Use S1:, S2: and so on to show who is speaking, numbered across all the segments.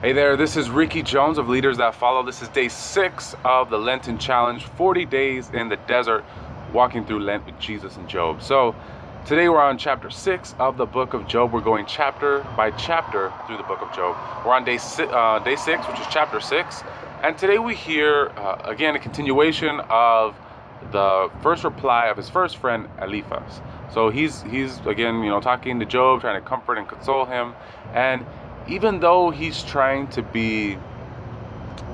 S1: Hey there, this is Ricky Jones of Leaders That Follow. This is day six of the Lenten Challenge 40 days in the desert, walking through Lent with Jesus and Job. So, today we're on chapter six of the book of Job. We're going chapter by chapter through the book of Job. We're on day, uh, day six, which is chapter six. And today we hear, uh, again, a continuation of the first reply of his first friend, Eliphaz. So he's, he's again, you know, talking to Job, trying to comfort and console him. And even though he's trying to be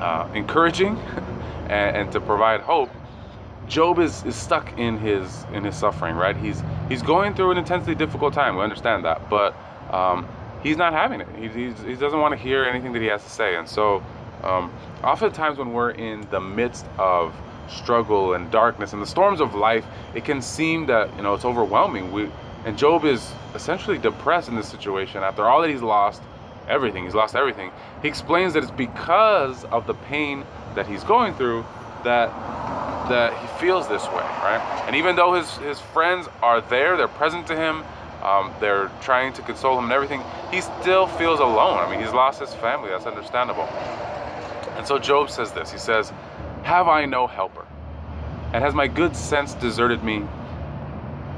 S1: uh, encouraging and, and, to provide hope, Job is, is stuck in his in his suffering. Right? He's he's going through an intensely difficult time. We understand that, but um, he's not having it. He, he doesn't want to hear anything that he has to say. And so, um, oftentimes when we're in the midst of struggle and darkness and the storms of life, it can seem that you know it's overwhelming. We and Job is essentially depressed in this situation after all that he's lost everything. He's lost everything. He explains that it's because of the pain that he's going through that that he feels this way, right? And even though his his friends are there, they're present to him, um, they're trying to console him and everything, he still feels alone. I mean, he's lost his family. That's understandable. And so Job says this. He says, "Have I no helper? And has my good sense deserted me?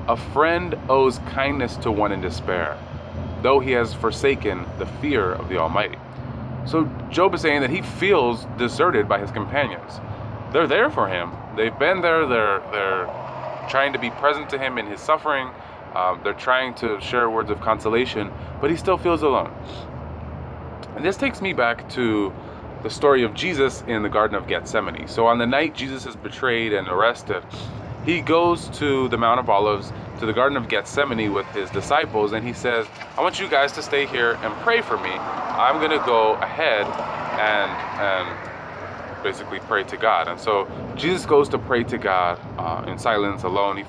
S1: A friend owes kindness to one in despair." Though he has forsaken the fear of the Almighty. So Job is saying that he feels deserted by his companions. They're there for him. They've been there. They're they're trying to be present to him in his suffering. Um, they're trying to share words of consolation, but he still feels alone. And this takes me back to the story of Jesus in the Garden of Gethsemane. So on the night Jesus is betrayed and arrested, he goes to the Mount of Olives, to the Garden of Gethsemane with his disciples, and he says, I want you guys to stay here and pray for me. I'm going to go ahead and, and basically pray to God. And so Jesus goes to pray to God uh, in silence, alone. He,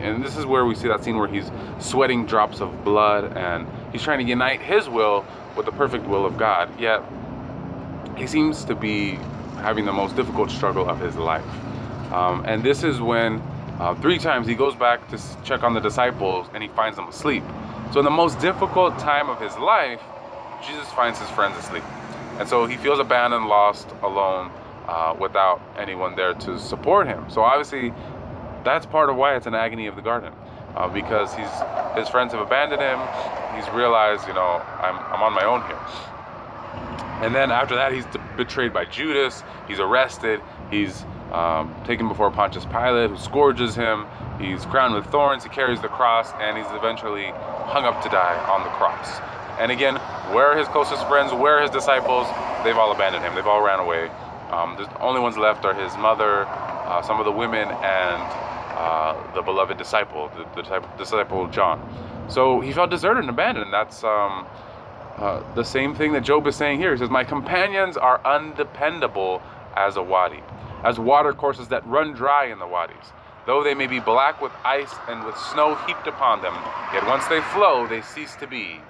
S1: and this is where we see that scene where he's sweating drops of blood and he's trying to unite his will with the perfect will of God. Yet he seems to be having the most difficult struggle of his life. Um, and this is when uh, three times he goes back to check on the disciples and he finds them asleep. So, in the most difficult time of his life, Jesus finds his friends asleep. And so he feels abandoned, lost, alone, uh, without anyone there to support him. So, obviously, that's part of why it's an agony of the garden. Uh, because he's his friends have abandoned him. He's realized, you know, I'm, I'm on my own here. And then after that, he's betrayed by Judas. He's arrested. He's um, taken before Pontius Pilate, who scourges him. He's crowned with thorns, he carries the cross, and he's eventually hung up to die on the cross. And again, where are his closest friends? Where are his disciples? They've all abandoned him, they've all ran away. Um, the only ones left are his mother, uh, some of the women, and uh, the beloved disciple, the, the disciple, John. So he felt deserted and abandoned. That's um, uh, the same thing that Job is saying here. He says, My companions are undependable as a wadi as water courses that run dry in the wadis. Though they may be black with ice and with snow heaped upon them, yet once they flow, they cease to be.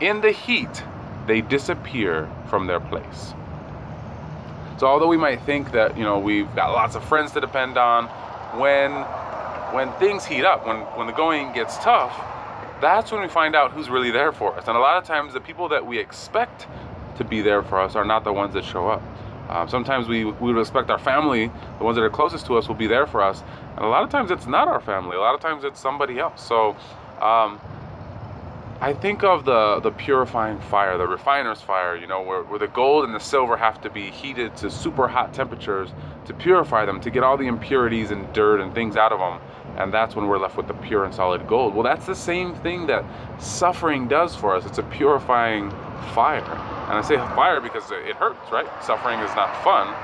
S1: In the heat, they disappear from their place. So although we might think that, you know, we've got lots of friends to depend on, when when things heat up, when when the going gets tough, that's when we find out who's really there for us. And a lot of times the people that we expect to be there for us are not the ones that show up. Um, sometimes we, we expect our family, the ones that are closest to us, will be there for us. And a lot of times it's not our family. A lot of times it's somebody else. So um, I think of the, the purifying fire, the refiner's fire, you know, where, where the gold and the silver have to be heated to super hot temperatures to purify them, to get all the impurities and dirt and things out of them. And that's when we're left with the pure and solid gold. Well, that's the same thing that suffering does for us. It's a purifying fire. And I say fire because it hurts, right? Suffering is not fun,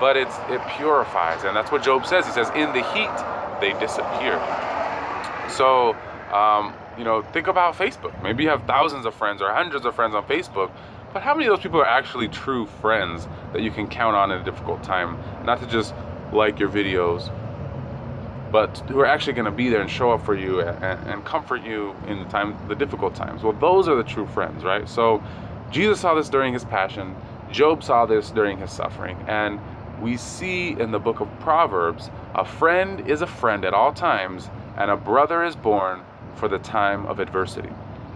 S1: but it's it purifies, and that's what Job says. He says, "In the heat, they disappear." So, um, you know, think about Facebook. Maybe you have thousands of friends or hundreds of friends on Facebook, but how many of those people are actually true friends that you can count on in a difficult time? Not to just like your videos, but who are actually going to be there and show up for you and, and, comfort you in the time, the difficult times. Well, those are the true friends, right? So Jesus saw this during his passion. Job saw this during his suffering. And we see in the book of Proverbs a friend is a friend at all times, and a brother is born for the time of adversity.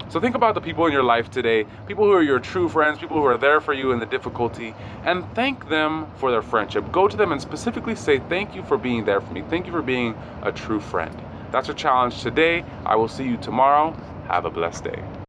S1: So think about the people in your life today, people who are your true friends, people who are there for you in the difficulty, and thank them for their friendship. Go to them and specifically say, Thank you for being there for me. Thank you for being a true friend. That's your challenge today. I will see you tomorrow. Have a blessed day.